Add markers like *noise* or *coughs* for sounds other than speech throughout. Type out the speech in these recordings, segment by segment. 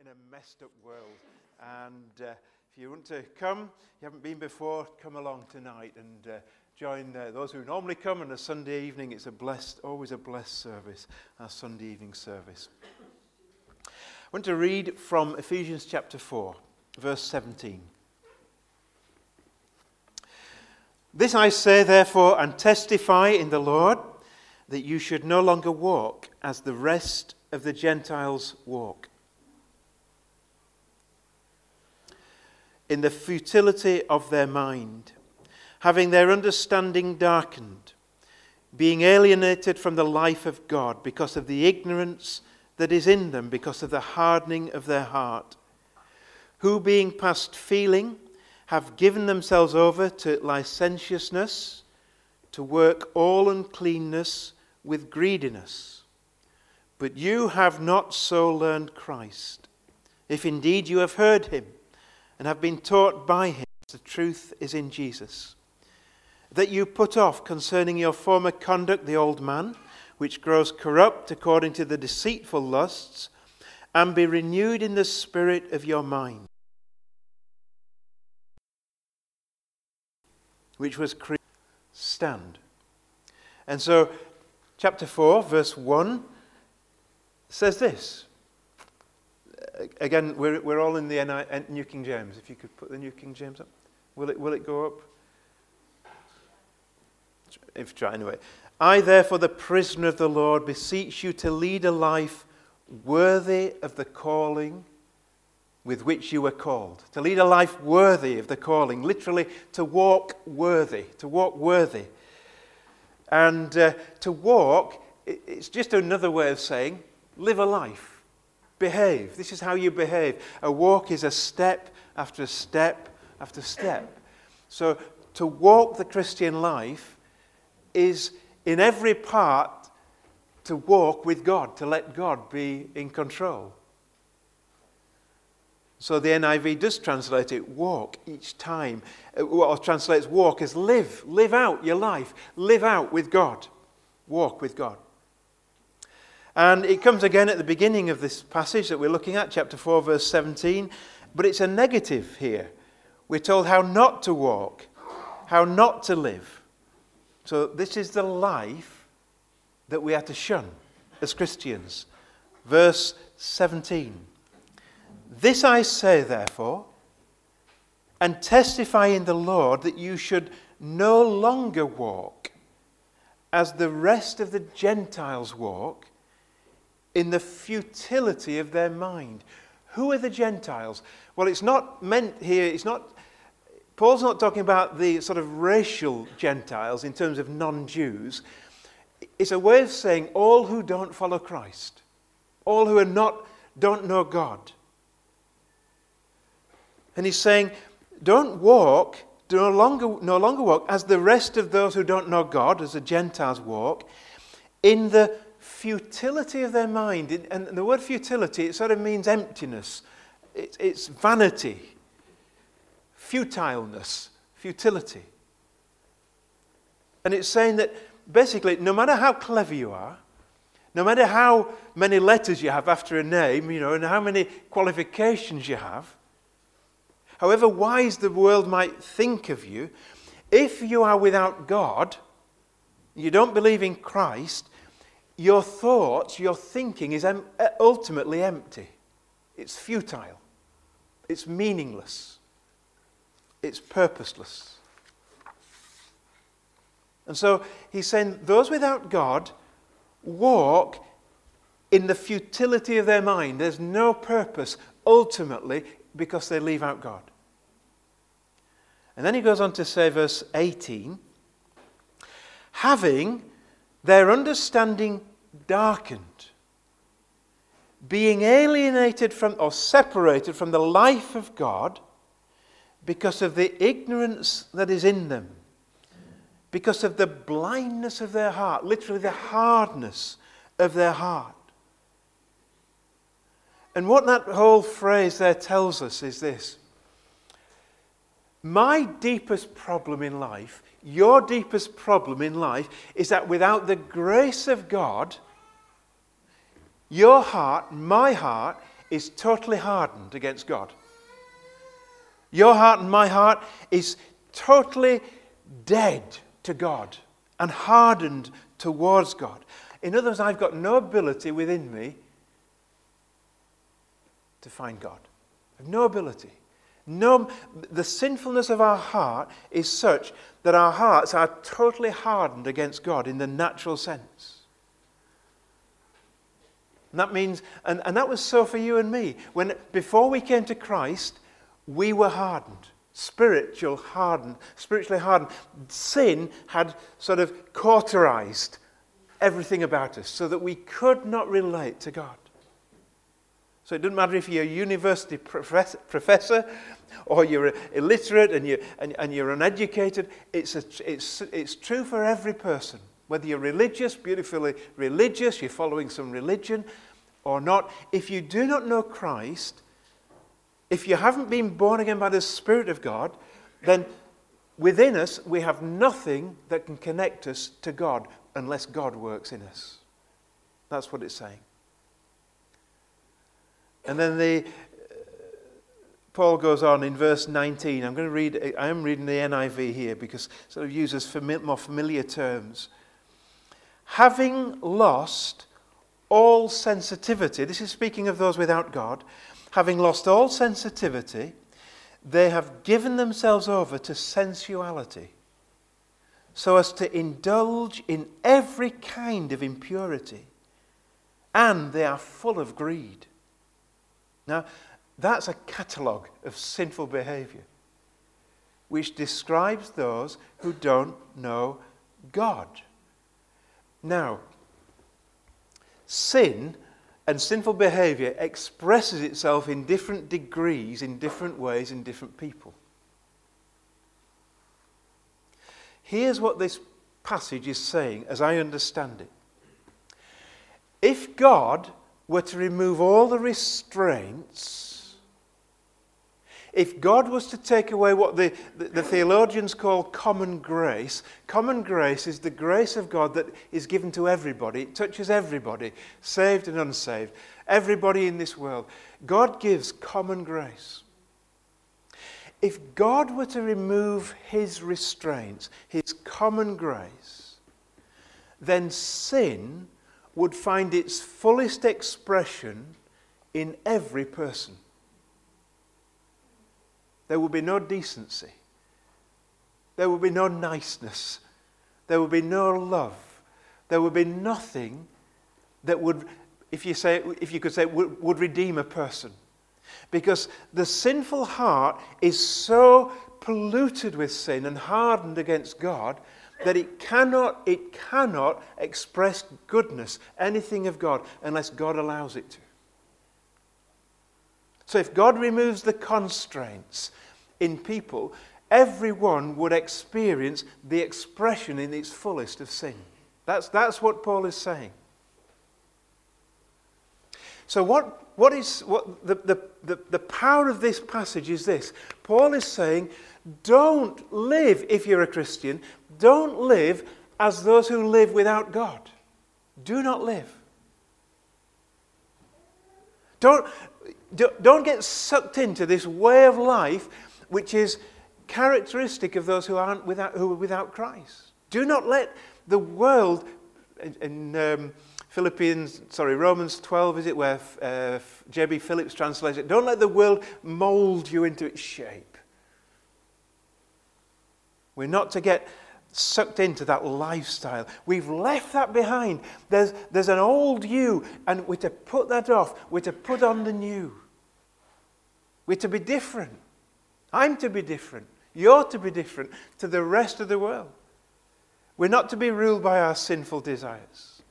in a messed up world. And uh, if you want to come, you haven't been before, come along tonight and uh, join uh, those who normally come on a Sunday evening. It's a blessed, always a blessed service, our Sunday evening service. I want to read from Ephesians chapter 4, verse 17. This I say, therefore, and testify in the Lord that you should no longer walk as the rest of the Gentiles walk in the futility of their mind, having their understanding darkened, being alienated from the life of God because of the ignorance that is in them, because of the hardening of their heart, who, being past feeling, have given themselves over to licentiousness, to work all uncleanness with greediness. But you have not so learned Christ, if indeed you have heard him and have been taught by him the truth is in Jesus. That you put off concerning your former conduct the old man, which grows corrupt according to the deceitful lusts, and be renewed in the spirit of your mind, which was created. Stand. And so, chapter 4, verse 1 says this again, we're, we're all in the NI, New King James. If you could put the New King James up. Will it, will it go up? If try anyway. I, therefore, the prisoner of the Lord, beseech you to lead a life worthy of the calling with which you were called. To lead a life worthy of the calling. Literally, to walk worthy. To walk worthy. And uh, to walk, it's just another way of saying live a life behave. This is how you behave. A walk is a step after a step after step. So to walk the Christian life is in every part to walk with God, to let God be in control. So the NIV does translate it walk each time, uh, or translates walk as live, live out your life, live out with God, walk with God. And it comes again at the beginning of this passage that we're looking at, chapter 4, verse 17. But it's a negative here. We're told how not to walk, how not to live. So this is the life that we are to shun as Christians. Verse 17. This I say, therefore, and testify in the Lord that you should no longer walk as the rest of the Gentiles walk in the futility of their mind. Who are the Gentiles? Well, it's not meant here, it's not, Paul's not talking about the sort of racial Gentiles in terms of non Jews. It's a way of saying all who don't follow Christ, all who are not, don't know God. And he's saying, don't walk, no longer, no longer walk as the rest of those who don't know God, as the Gentiles walk, in the futility of their mind. And the word futility, it sort of means emptiness, it's vanity, futileness, futility. And it's saying that basically, no matter how clever you are, no matter how many letters you have after a name, you know, and how many qualifications you have, however wise the world might think of you, if you are without God, you don't believe in Christ, your thoughts, your thinking is em- uh, ultimately empty. It's futile. It's meaningless. It's purposeless. And so he's saying those without God walk in the futility of their mind. There's no purpose ultimately because they leave out God. And then he goes on to say, verse 18 having their understanding darkened, being alienated from or separated from the life of God because of the ignorance that is in them, because of the blindness of their heart, literally the hardness of their heart. And what that whole phrase there tells us is this My deepest problem in life your deepest problem in life is that without the grace of God, your heart, my heart, is totally hardened against God. Your heart and my heart is totally dead to God and hardened towards God. In other words, I've got no ability within me to find God. I have no ability. No, the sinfulness of our heart is such that our hearts are totally hardened against God in the natural sense. And that means, and, and that was so for you and me. When before we came to Christ, we were hardened, spiritual hardened, spiritually hardened. Sin had sort of cauterized everything about us so that we could not relate to God. So it doesn't matter if you're a university professor or you're illiterate and you're, and, and you're uneducated. It's, a, it's, it's true for every person. Whether you're religious, beautifully religious, you're following some religion or not. If you do not know Christ, if you haven't been born again by the Spirit of God, then within us we have nothing that can connect us to God unless God works in us. That's what it's saying. And then the, Paul goes on in verse 19. I'm going to read, I am reading the NIV here because it sort of uses fami- more familiar terms. Having lost all sensitivity, this is speaking of those without God, having lost all sensitivity, they have given themselves over to sensuality so as to indulge in every kind of impurity, and they are full of greed. Now, that's a catalogue of sinful behavior which describes those who don't know God. Now, sin and sinful behavior expresses itself in different degrees, in different ways, in different people. Here's what this passage is saying, as I understand it. If God were to remove all the restraints, if God was to take away what the, the, the, theologians call common grace, common grace is the grace of God that is given to everybody. It touches everybody, saved and unsaved, everybody in this world. God gives common grace. If God were to remove his restraints, his common grace, then sin would find its fullest expression in every person. There would be no decency. There would be no niceness. There would be no love. There would be nothing that would, if you, say, if you could say, would, would redeem a person. Because the sinful heart is so polluted with sin and hardened against God that it cannot, it cannot express goodness, anything of God, unless God allows it to. So if God removes the constraints in people, everyone would experience the expression in its fullest of sin. That's, that's what Paul is saying. So, what, what is what the, the, the, the power of this passage is this Paul is saying, don't live, if you're a Christian, don't live as those who live without God. Do not live. Don't, don't get sucked into this way of life which is characteristic of those who, aren't without, who are without Christ. Do not let the world, in, um, Philippians, sorry, Romans 12, is it, where uh, J.B. Phillips translates it, don't let the world mold you into its shape. We're not to get sucked into that lifestyle. We've left that behind. There's, there's an old you, and we're to put that off. We're to put on the new. We're to be different. I'm to be different. You're to be different to the rest of the world. We're not to be ruled by our sinful desires.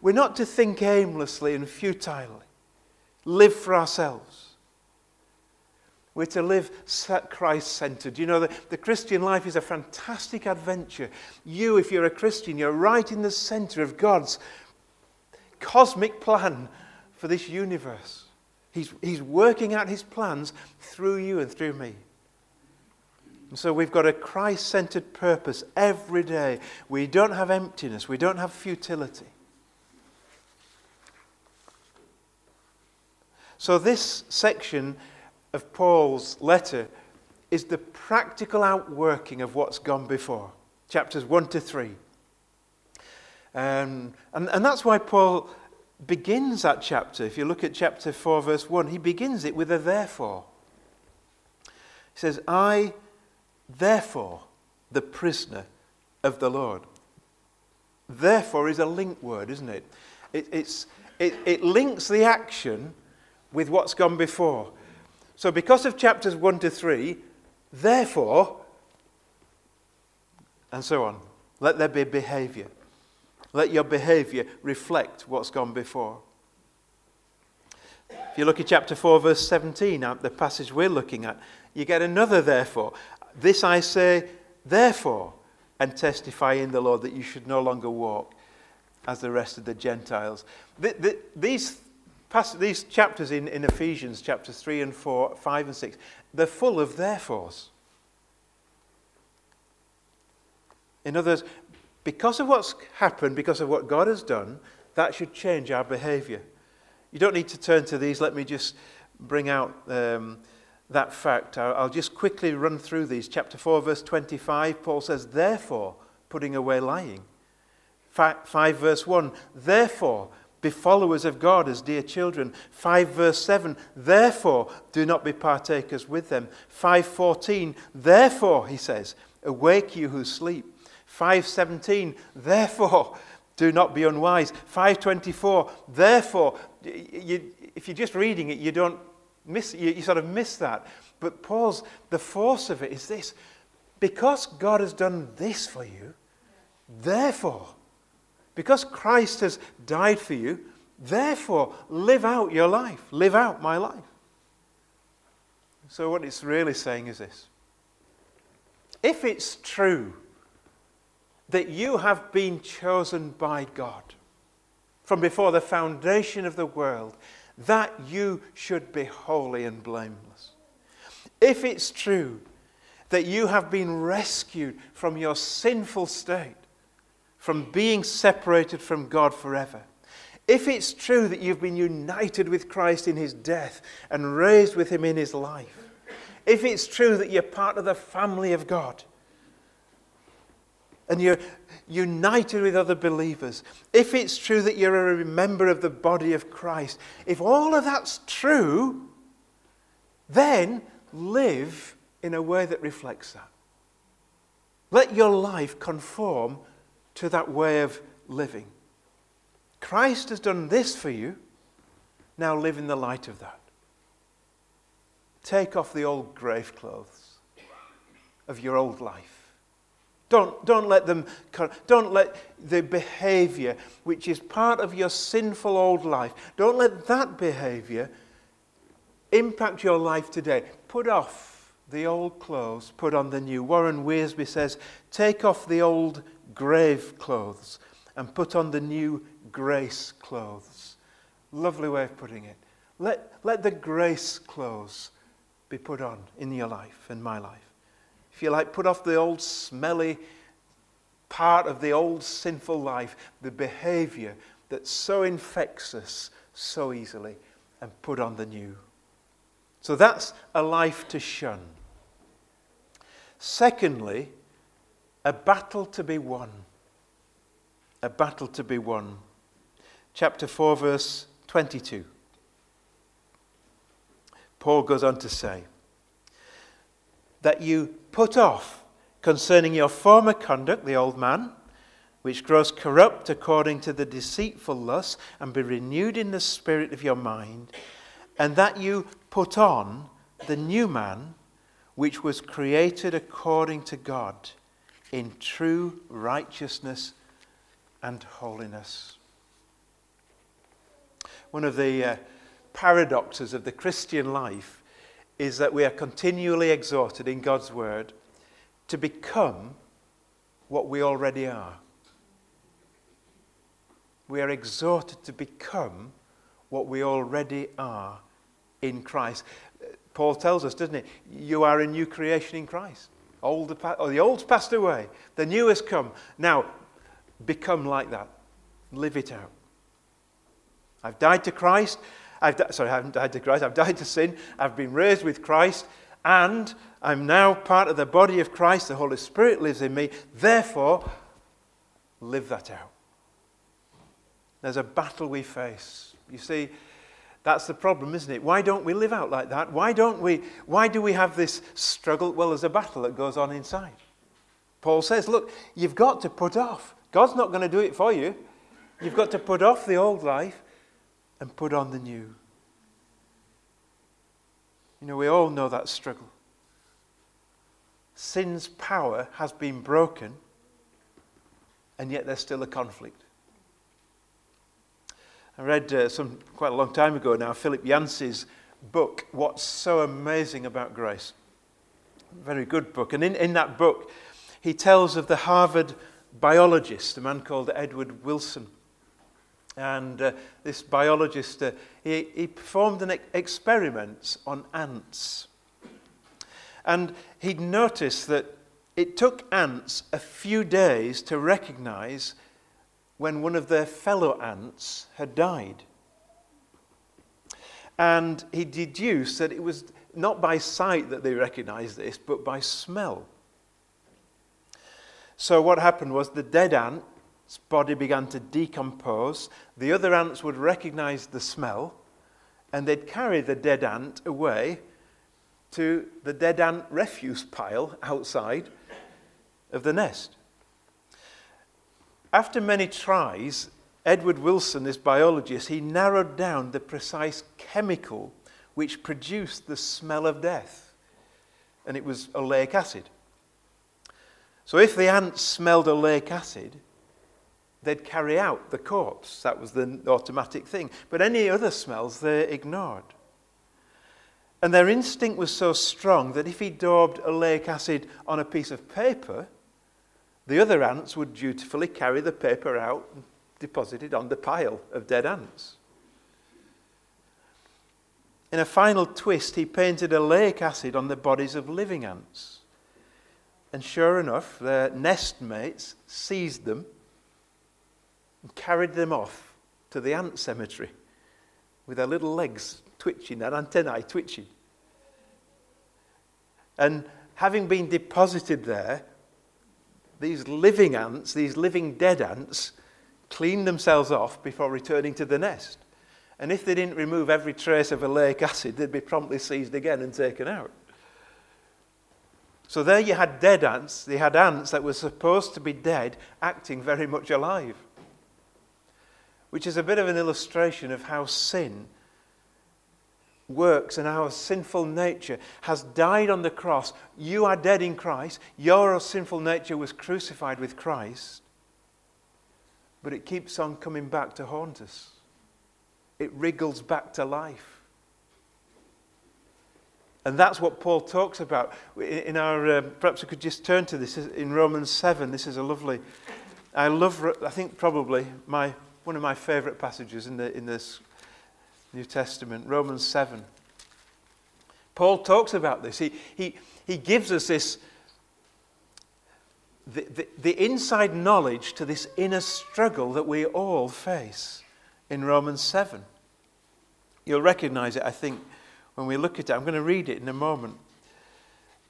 We're not to think aimlessly and futilely, live for ourselves. We're to live Christ centered. You know, the, the Christian life is a fantastic adventure. You, if you're a Christian, you're right in the center of God's cosmic plan for this universe. He's, he's working out his plans through you and through me. And so we've got a Christ centered purpose every day. We don't have emptiness, we don't have futility. So, this section of Paul's letter is the practical outworking of what's gone before, chapters 1 to 3. Um, and, and that's why Paul begins that chapter. If you look at chapter 4, verse 1, he begins it with a therefore. He says, I, therefore, the prisoner of the Lord. Therefore is a link word, isn't it? it it, it links the action with what's gone before. So, because of chapters 1 to 3, therefore, and so on, let there be behavior. Let your behavior reflect what's gone before. If you look at chapter 4, verse 17, the passage we're looking at, you get another therefore. This I say, therefore, and testify in the Lord that you should no longer walk as the rest of the Gentiles. The, the, these, these chapters in, in Ephesians, chapters 3 and 4, 5 and 6, they're full of therefores. In other words, because of what's happened, because of what God has done, that should change our behavior. You don't need to turn to these. Let me just bring out um, that fact. I'll just quickly run through these. Chapter 4, verse 25, Paul says, Therefore, putting away lying. 5, verse 1, Therefore, be followers of God as dear children. 5 verse 7, Therefore, do not be partakers with them. 5.14, Therefore, he says, Awake you who sleep. 5:17 therefore do not be unwise 524 therefore you, if you're just reading it you don't miss you, you sort of miss that but paul's the force of it is this because god has done this for you therefore because christ has died for you therefore live out your life. Live out my life. So what it's really saying is this. If it's true that you have been chosen by God from before the foundation of the world, that you should be holy and blameless. If it's true that you have been rescued from your sinful state, from being separated from God forever, if it's true that you've been united with Christ in his death and raised with him in his life, if it's true that you're part of the family of God, and you're united with other believers, if it's true that you're a member of the body of Christ, if all of that's true, then live in a way that reflects that. Let your life conform to that way of living. Christ has done this for you. Now live in the light of that. Take off the old grave clothes of your old life don't, don't let them, don't let the behavior, which is part of your sinful old life, don't let that behavior impact your life today. Put off the old clothes, put on the new. Warren Wiersbe says, take off the old grave clothes and put on the new grace clothes. Lovely way of putting it. Let, let the grace clothes be put on in your life and my life if you like, put off the old smelly part of the old sinful life, the behavior that so infects us so easily, and put on the new. So that's a life to shun. Secondly, a battle to be won. A battle to be won. Chapter 4, verse 22. Paul goes on to say, that you put off concerning your former conduct, the old man, which grows corrupt according to the deceitful lust, and be renewed in the spirit of your mind, and that you put on the new man, which was created according to God in true righteousness and holiness. One of the uh, paradoxes of the Christian life is that we are continually exhorted in God's word to become what we already are. We are exhorted to become what we already are in Christ. Paul tells us, doesn't he? You are a new creation in Christ. Old, or oh, the old's passed away, the new has come. Now, become like that. Live it out. I've died to Christ. I've di- sorry, I haven't died to Christ. I've died to sin. I've been raised with Christ, and I'm now part of the body of Christ. The Holy Spirit lives in me. Therefore, live that out. There's a battle we face. You see, that's the problem, isn't it? Why don't we live out like that? Why don't we why do we have this struggle? Well, there's a battle that goes on inside. Paul says, look, you've got to put off. God's not going to do it for you. You've got to put off the old life and put on the new. You know, we all know that struggle. Sin's power has been broken, and yet there's still a conflict. I read uh, some quite a long time ago now Philip Yancey's book, What's So Amazing About Grace. Very good book. And in, in that book, he tells of the Harvard biologist, a man called Edward Wilson. And uh, this biologist, uh, he, he performed an experiment on ants. And he'd noticed that it took ants a few days to recognize when one of their fellow ants had died. And he deduced that it was not by sight that they recognized this, but by smell. So, what happened was the dead ant's body began to decompose. The other ants would recognize the smell, and they'd carry the dead ant away to the dead ant refuse pile outside of the nest. After many tries, Edward Wilson, this biologist, he narrowed down the precise chemical which produced the smell of death. And it was oleic acid. So if the ants smelled oleic acid, they'd carry out the corpse. That was the automatic thing. But any other smells they ignored. And their instinct was so strong that if he daubed oleic acid on a piece of paper, the other ants would dutifully carry the paper out and deposit it on the pile of dead ants. In a final twist, he painted oleic acid on the bodies of living ants. And sure enough, their nest mates seized them and carried them off to the ant cemetery with their little legs twitching, their antennae twitching. And having been deposited there, these living ants, these living dead ants, cleaned themselves off before returning to the nest. And if they didn't remove every trace of oleic acid, they'd be promptly seized again and taken out. So there you had dead ants. They had ants that were supposed to be dead, acting very much alive. Which is a bit of an illustration of how sin works and our sinful nature has died on the cross. You are dead in Christ. Your sinful nature was crucified with Christ. But it keeps on coming back to haunt us. It wriggles back to life. And that's what Paul talks about. In our, uh, perhaps we could just turn to this in Romans 7. This is a lovely, I love, I think probably my, one of my favorite passages in, the, in this New Testament, Romans 7. Paul talks about this. He, he, he gives us this the, the, the inside knowledge to this inner struggle that we all face in Romans 7. You'll recognize it, I think, when we look at it. I'm going to read it in a moment.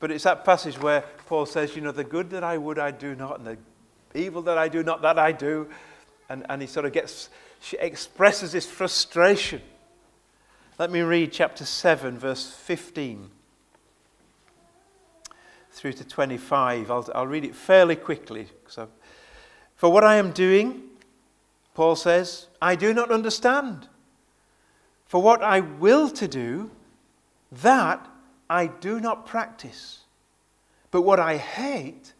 But it's that passage where Paul says, You know, the good that I would, I do not, and the evil that I do not, that I do. And, and he sort of gets, she expresses this frustration let me read chapter 7, verse 15 through to 25. I'll, I'll read it fairly quickly. For what I am doing, Paul says, I do not understand. For what I will to do, that I do not practice. But what I hate,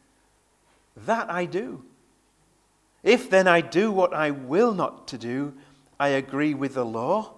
that I do. If then I do what I will not to do, I agree with the law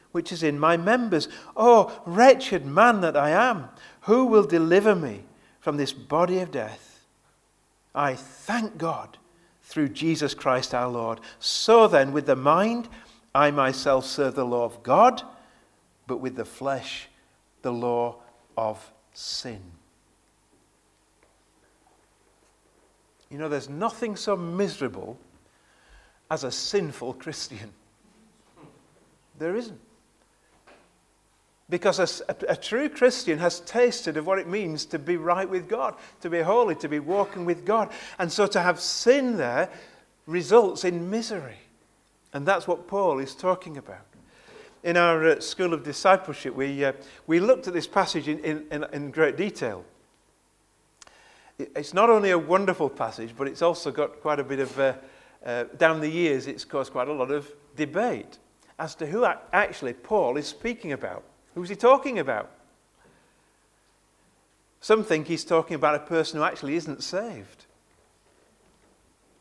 which is in my members. Oh, wretched man that I am, who will deliver me from this body of death? I thank God through Jesus Christ our Lord. So then, with the mind, I myself serve the law of God, but with the flesh, the law of sin. You know, there's nothing so miserable as a sinful *laughs* Christian. There isn't. Because a, a, true Christian has tasted of what it means to be right with God, to be holy, to be walking with God. And so to have sin there results in misery. And that's what Paul is talking about. In our uh, School of Discipleship, we, uh, we looked at this passage in, in, in great detail. It's not only a wonderful passage, but it's also got quite a bit of, uh, uh down the years, it's caused quite a lot of debate as to who actually Paul is speaking about. Who's he talking about? Some think he's talking about a person who actually isn't saved,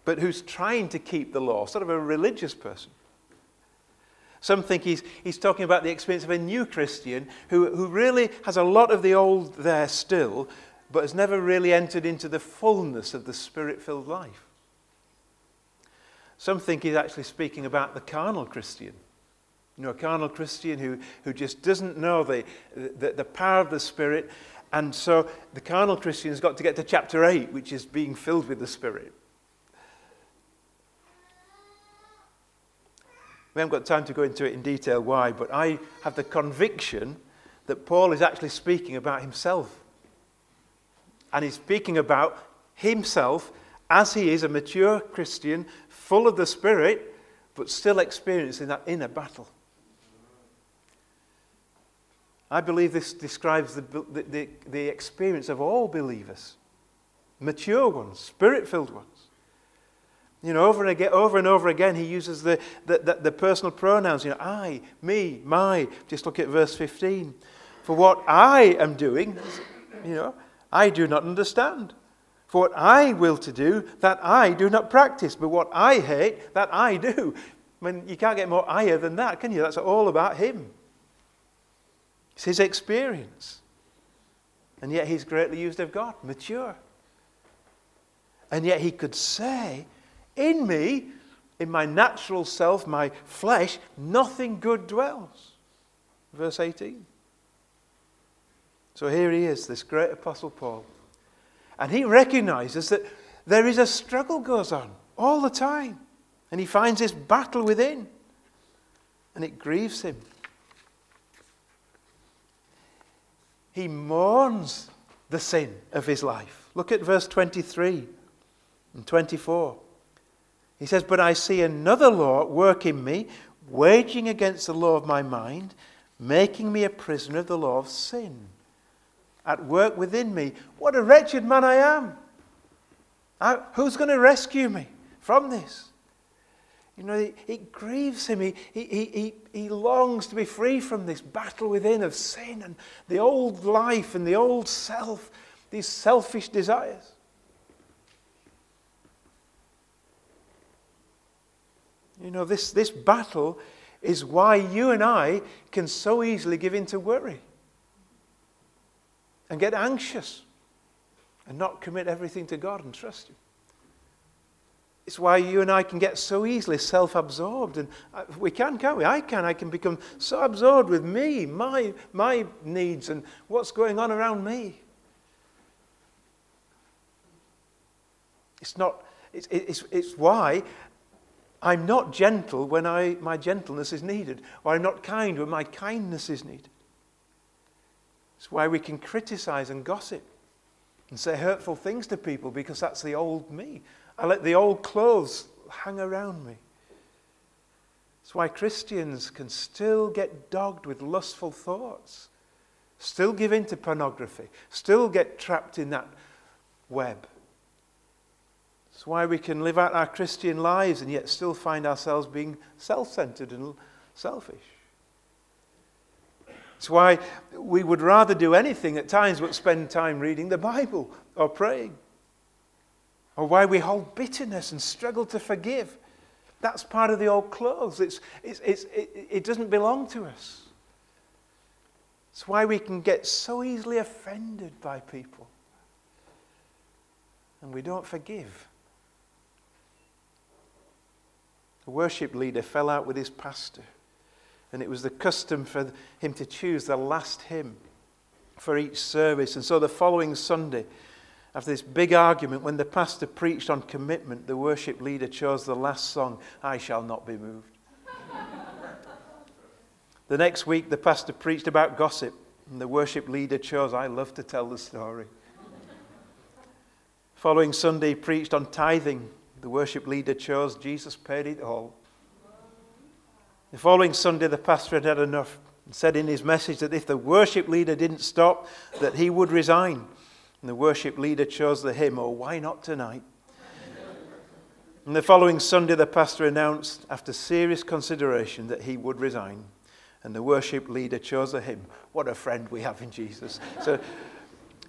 but who's trying to keep the law, sort of a religious person. Some think he's, he's talking about the experience of a new Christian who, who really has a lot of the old there still, but has never really entered into the fullness of the spirit filled life. Some think he's actually speaking about the carnal Christian you know, a carnal Christian who, who just doesn't know the, the, the power of the Spirit. And so the carnal Christian has got to get to chapter 8, which is being filled with the Spirit. We haven't got time to go into it in detail why, but I have the conviction that Paul is actually speaking about himself. And he's speaking about himself as he is a mature Christian, full of the Spirit, but still experiencing that inner battle. I believe this describes the, the, the, experience of all believers mature ones, spirit filled ones. You know, over and, again, over and over again, he uses the, the, the, the, personal pronouns, you know, I, me, my. Just look at verse 15. For what I am doing, you know, I do not understand. For what I will to do, that I do not practice. But what I hate, that I do. I mean, you can't get more higher than that, can you? That's all about him. It's his experience. And yet he's greatly used of God, mature. And yet he could say, In me, in my natural self, my flesh, nothing good dwells. Verse 18. So here he is, this great apostle Paul. And he recognizes that there is a struggle goes on all the time. And he finds this battle within. And it grieves him. He mourns the sin of his life. Look at verse 23 and 24. He says, But I see another law at work in me, waging against the law of my mind, making me a prisoner of the law of sin. At work within me. What a wretched man I am! I, who's going to rescue me from this? You know, it, it grieves him. He, he, he, he longs to be free from this battle within of sin and the old life and the old self, these selfish desires. You know, this, this battle is why you and I can so easily give in to worry and get anxious and not commit everything to God and trust Him. It's why you and I can get so easily self absorbed. And uh, we can, can't we? I can. I can become so absorbed with me, my, my needs, and what's going on around me. It's, not, it's, it's, it's why I'm not gentle when I, my gentleness is needed, or I'm not kind when my kindness is needed. It's why we can criticize and gossip and say hurtful things to people because that's the old me. I let the old clothes hang around me. That's why Christians can still get dogged with lustful thoughts still give in to pornography, still get trapped in that web. It's why we can live out our Christian lives and yet still find ourselves being self centered and selfish. It's why we would rather do anything at times but spend time reading the Bible or praying. Or why we hold bitterness and struggle to forgive. That's part of the old clothes. It's, it's, it's, it, it doesn't belong to us. It's why we can get so easily offended by people. And we don't forgive. The worship leader fell out with his pastor, and it was the custom for him to choose the last hymn for each service. And so the following Sunday, after this big argument, when the pastor preached on commitment, the worship leader chose the last song, I Shall Not Be Moved. *laughs* The next week, the pastor preached about gossip, and the worship leader chose, I love to tell the story. *laughs* Following Sunday, he preached on tithing. The worship leader chose, Jesus paid it all. The following Sunday, the pastor had had enough and said in his message that if the worship leader didn't stop, that he would resign. And the worship leader chose the hymn, Oh, why not tonight? And the following Sunday, the pastor announced, after serious consideration, that he would resign and the worship leader chose the hymn. What a friend we have in Jesus. So,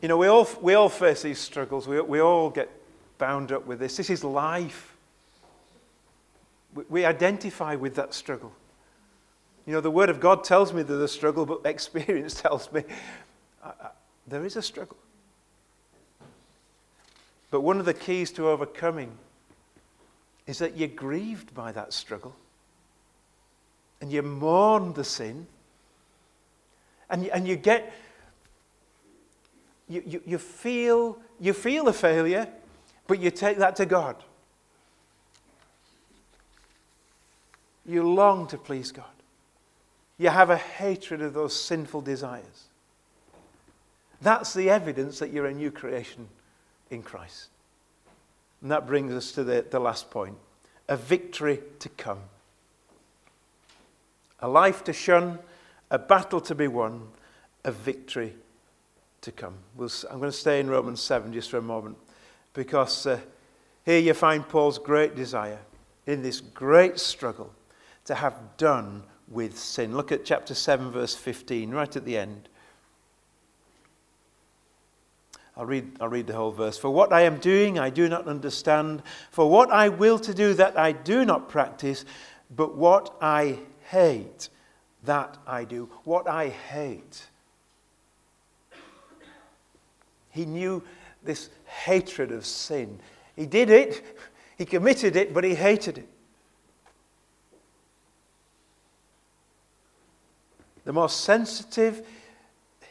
you know, we all, we all face these struggles. We, we all get bound up with this. This is life. We, we identify with that struggle. You know, the Word of God tells me there's a struggle, but *laughs* experience tells me uh, uh, there is a struggle. But one of the keys to overcoming is that you're grieved by that struggle and you mourn the sin, and and you get, you, you, you, feel, you feel a failure, but you take that to God. You long to please God. You have a hatred of those sinful desires. That's the evidence that you're a new creation in Christ. And that brings us to the, the last point a victory to come a life to shun, a battle to be won, a victory to come. We'll, I'm going to stay in Romans 7 just for a moment because uh, here you find Paul's great desire in this great struggle to have done with sin. Look at chapter 7, verse 15, right at the end. I'll read, I'll read the whole verse. For what I am doing, I do not understand. For what I will to do, that I do not practice. But what I hate, that I do. What I hate. He knew this hatred of sin. He did it, he committed it, but he hated it. The more sensitive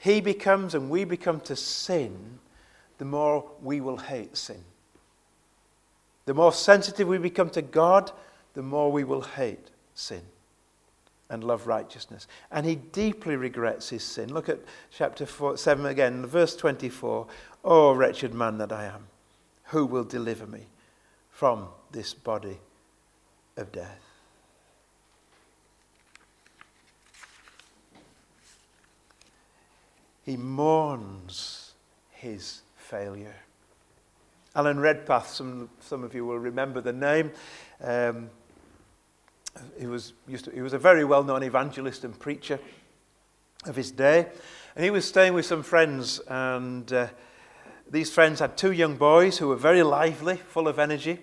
he becomes and we become to sin, the more we will hate sin. The more sensitive we become to God, the more we will hate sin and love righteousness. And he deeply regrets his sin. Look at chapter four, 7 again, verse 24. Oh, wretched man that I am, who will deliver me from this body of death? He mourns his failure. Alan Redpath, some, some of you will remember the name. Um, he was, used to, he was a very well known evangelist and preacher of his day. And he was staying with some friends, and uh, these friends had two young boys who were very lively, full of energy.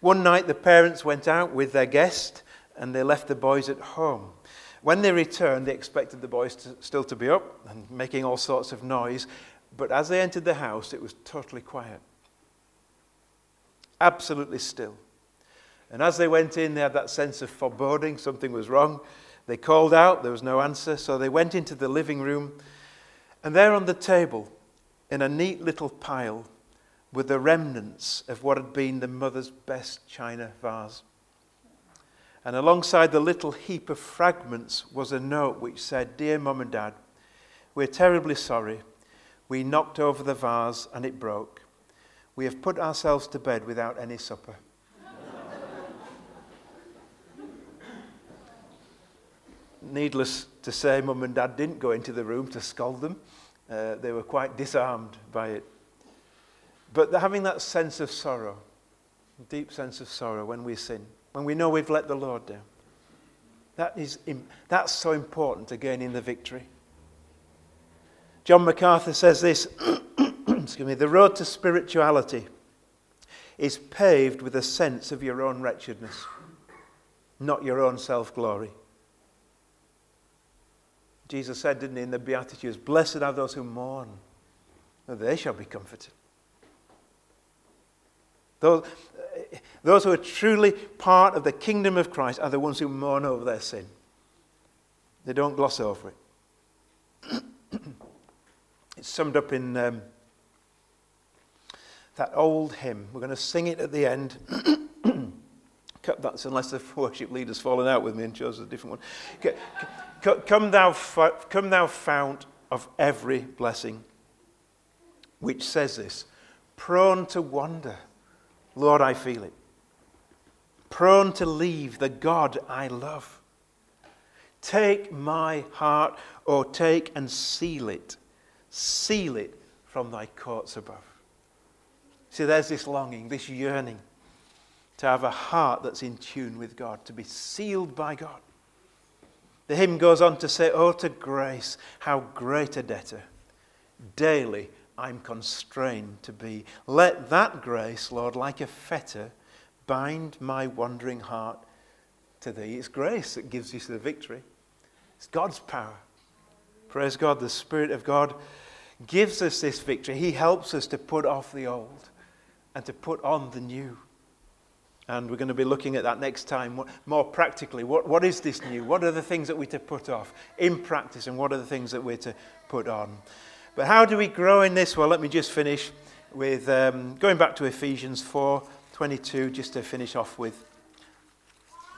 One night, the parents went out with their guest and they left the boys at home. When they returned, they expected the boys to, still to be up and making all sorts of noise. But as they entered the house, it was totally quiet. Absolutely still. And as they went in, they had that sense of foreboding, something was wrong. They called out, there was no answer, so they went into the living room. And there on the table, in a neat little pile, were the remnants of what had been the mother's best china vase. And alongside the little heap of fragments was a note which said, Dear Mum and Dad, we're terribly sorry. We knocked over the vase and it broke. We have put ourselves to bed without any supper. needless to say, mum and dad didn't go into the room to scold them. Uh, they were quite disarmed by it. But having that sense of sorrow, deep sense of sorrow when we sin, when we know we've let the Lord down, that is, that's so important to gaining the victory. John MacArthur says this *clears throat* excuse me, the road to spirituality is paved with a sense of your own wretchedness, not your own self glory. Jesus said, didn't he, in the Beatitudes, Blessed are those who mourn, for they shall be comforted. Those, those who are truly part of the kingdom of Christ are the ones who mourn over their sin. They don't gloss over it. *clears throat* it's summed up in um, that old hymn. We're going to sing it at the end. *coughs* Cut that unless the worship leader's fallen out with me and chose a different one. Come thou, come thou fount of every blessing, which says this prone to wander, Lord, I feel it. Prone to leave the God I love. Take my heart, or take and seal it. Seal it from thy courts above. See, there's this longing, this yearning to have a heart that's in tune with God, to be sealed by God. The hymn goes on to say, Oh, to grace, how great a debtor daily I'm constrained to be. Let that grace, Lord, like a fetter, bind my wandering heart to thee. It's grace that gives you the victory, it's God's power. Praise God, the Spirit of God gives us this victory. He helps us to put off the old and to put on the new. And we're going to be looking at that next time more practically. What, what is this new? What are the things that we're to put off in practice, and what are the things that we're to put on? But how do we grow in this? Well, let me just finish with um, going back to Ephesians 4 22, just to finish off with.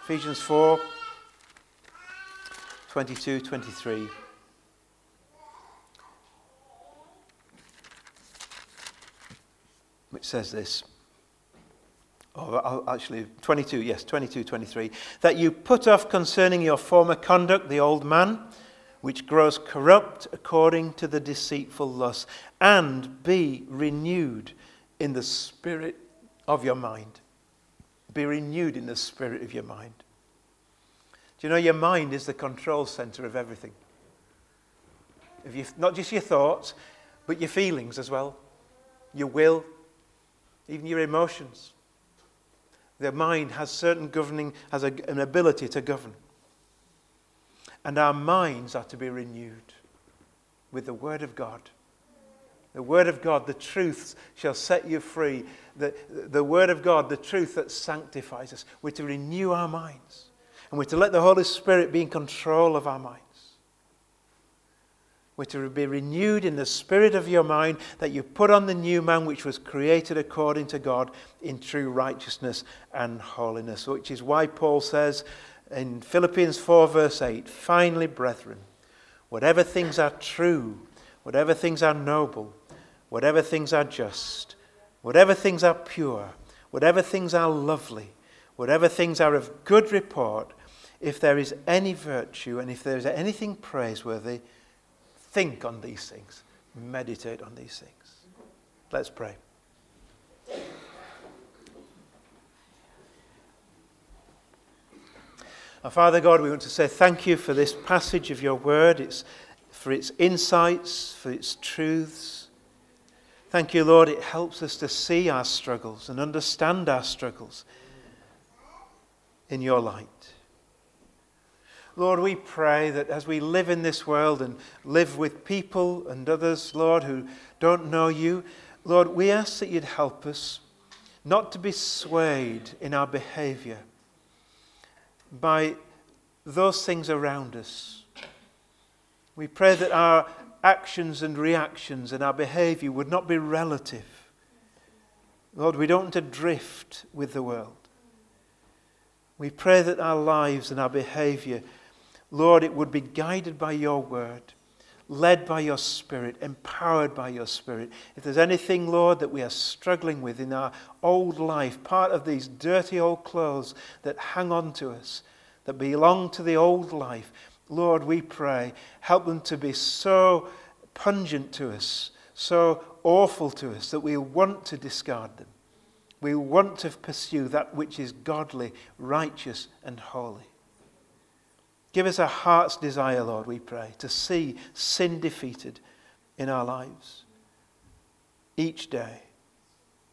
Ephesians 4 22 23. Which says this oh, or actually 22, yes, 22, 23, that you put off concerning your former conduct the old man, which grows corrupt according to the deceitful lust, and be renewed in the spirit of your mind. Be renewed in the spirit of your mind. Do you know your mind is the control center of everything? If you, not just your thoughts, but your feelings as well, your will, even your emotions. The mind has certain governing, has a, an ability to govern. And our minds are to be renewed with the Word of God. The Word of God, the truth shall set you free. The, the Word of God, the truth that sanctifies us. We're to renew our minds. And we're to let the Holy Spirit be in control of our minds. We're to be renewed in the spirit of your mind that you put on the new man which was created according to God in true righteousness and holiness. Which is why Paul says in Philippians 4, verse 8 finally, brethren, whatever things are true, whatever things are noble, whatever things are just, whatever things are pure, whatever things are lovely, whatever things are of good report, if there is any virtue and if there is anything praiseworthy, Think on these things, meditate on these things. Let's pray. Our Father God, we want to say thank you for this passage of your word, it's, for its insights, for its truths. Thank you, Lord, it helps us to see our struggles and understand our struggles in your light. Lord, we pray that as we live in this world and live with people and others, Lord, who don't know you, Lord, we ask that you'd help us not to be swayed in our behavior by those things around us. We pray that our actions and reactions and our behavior would not be relative. Lord, we don't want to drift with the world. We pray that our lives and our behavior Lord, it would be guided by your word, led by your spirit, empowered by your spirit. If there's anything, Lord, that we are struggling with in our old life, part of these dirty old clothes that hang on to us, that belong to the old life, Lord, we pray, help them to be so pungent to us, so awful to us that we want to discard them. We want to pursue that which is godly, righteous, and holy. Give us a heart's desire, Lord, we pray, to see sin defeated in our lives each day.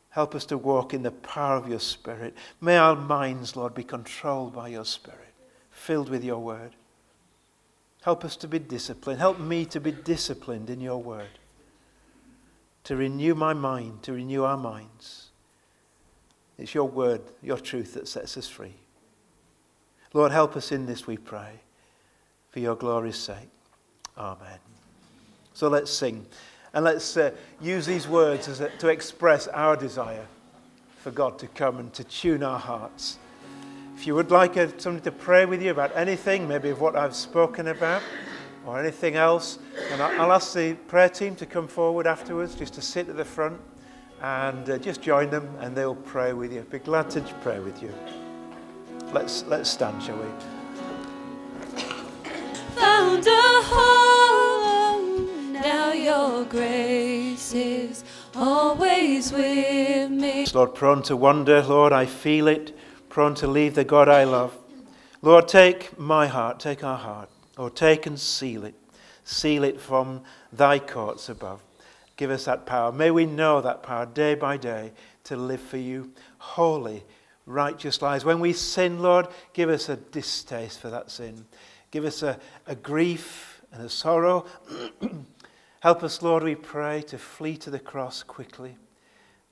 Help us to walk in the power of your Spirit. May our minds, Lord, be controlled by your Spirit, filled with your word. Help us to be disciplined. Help me to be disciplined in your word, to renew my mind, to renew our minds. It's your word, your truth that sets us free. Lord, help us in this, we pray, for your glory's sake. Amen. So let's sing. And let's uh, use these words a, to express our desire for God to come and to tune our hearts. If you would like a, somebody to pray with you about anything, maybe of what I've spoken about or anything else, then I'll ask the prayer team to come forward afterwards just to sit at the front and uh, just join them and they'll pray with you. I'd Be glad to pray with you. Let's, let's stand, shall we? Found a home, now your grace is always with me. Lord, prone to wander, Lord, I feel it prone to leave the God I love. Lord, take my heart, take our heart, or take and seal it. Seal it from thy courts above. Give us that power. May we know that power day by day to live for you, holy, righteous lives. When we sin, Lord, give us a distaste for that sin. Give us a, a grief and a sorrow. *clears throat* Help us, Lord, we pray, to flee to the cross quickly,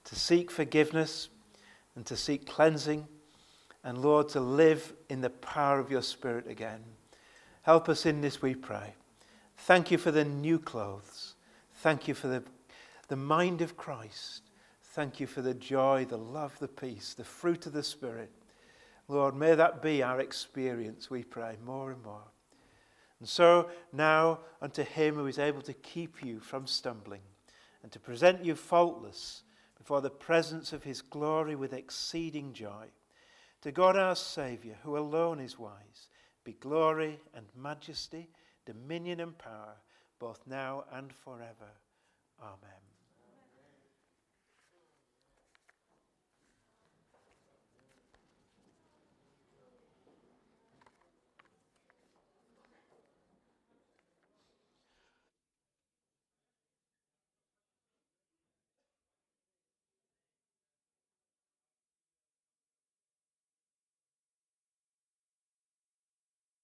to seek forgiveness and to seek cleansing and Lord, to live in the power of your Spirit again. Help us in this, we pray. Thank you for the new clothes. Thank you for the, the mind of Christ. Thank you for the joy, the love, the peace, the fruit of the Spirit. Lord, may that be our experience, we pray, more and more. And so now unto him who is able to keep you from stumbling and to present you faultless before the presence of his glory with exceeding joy. To God our Saviour, who alone is wise, be glory and majesty, dominion and power, both now and forever. Amen.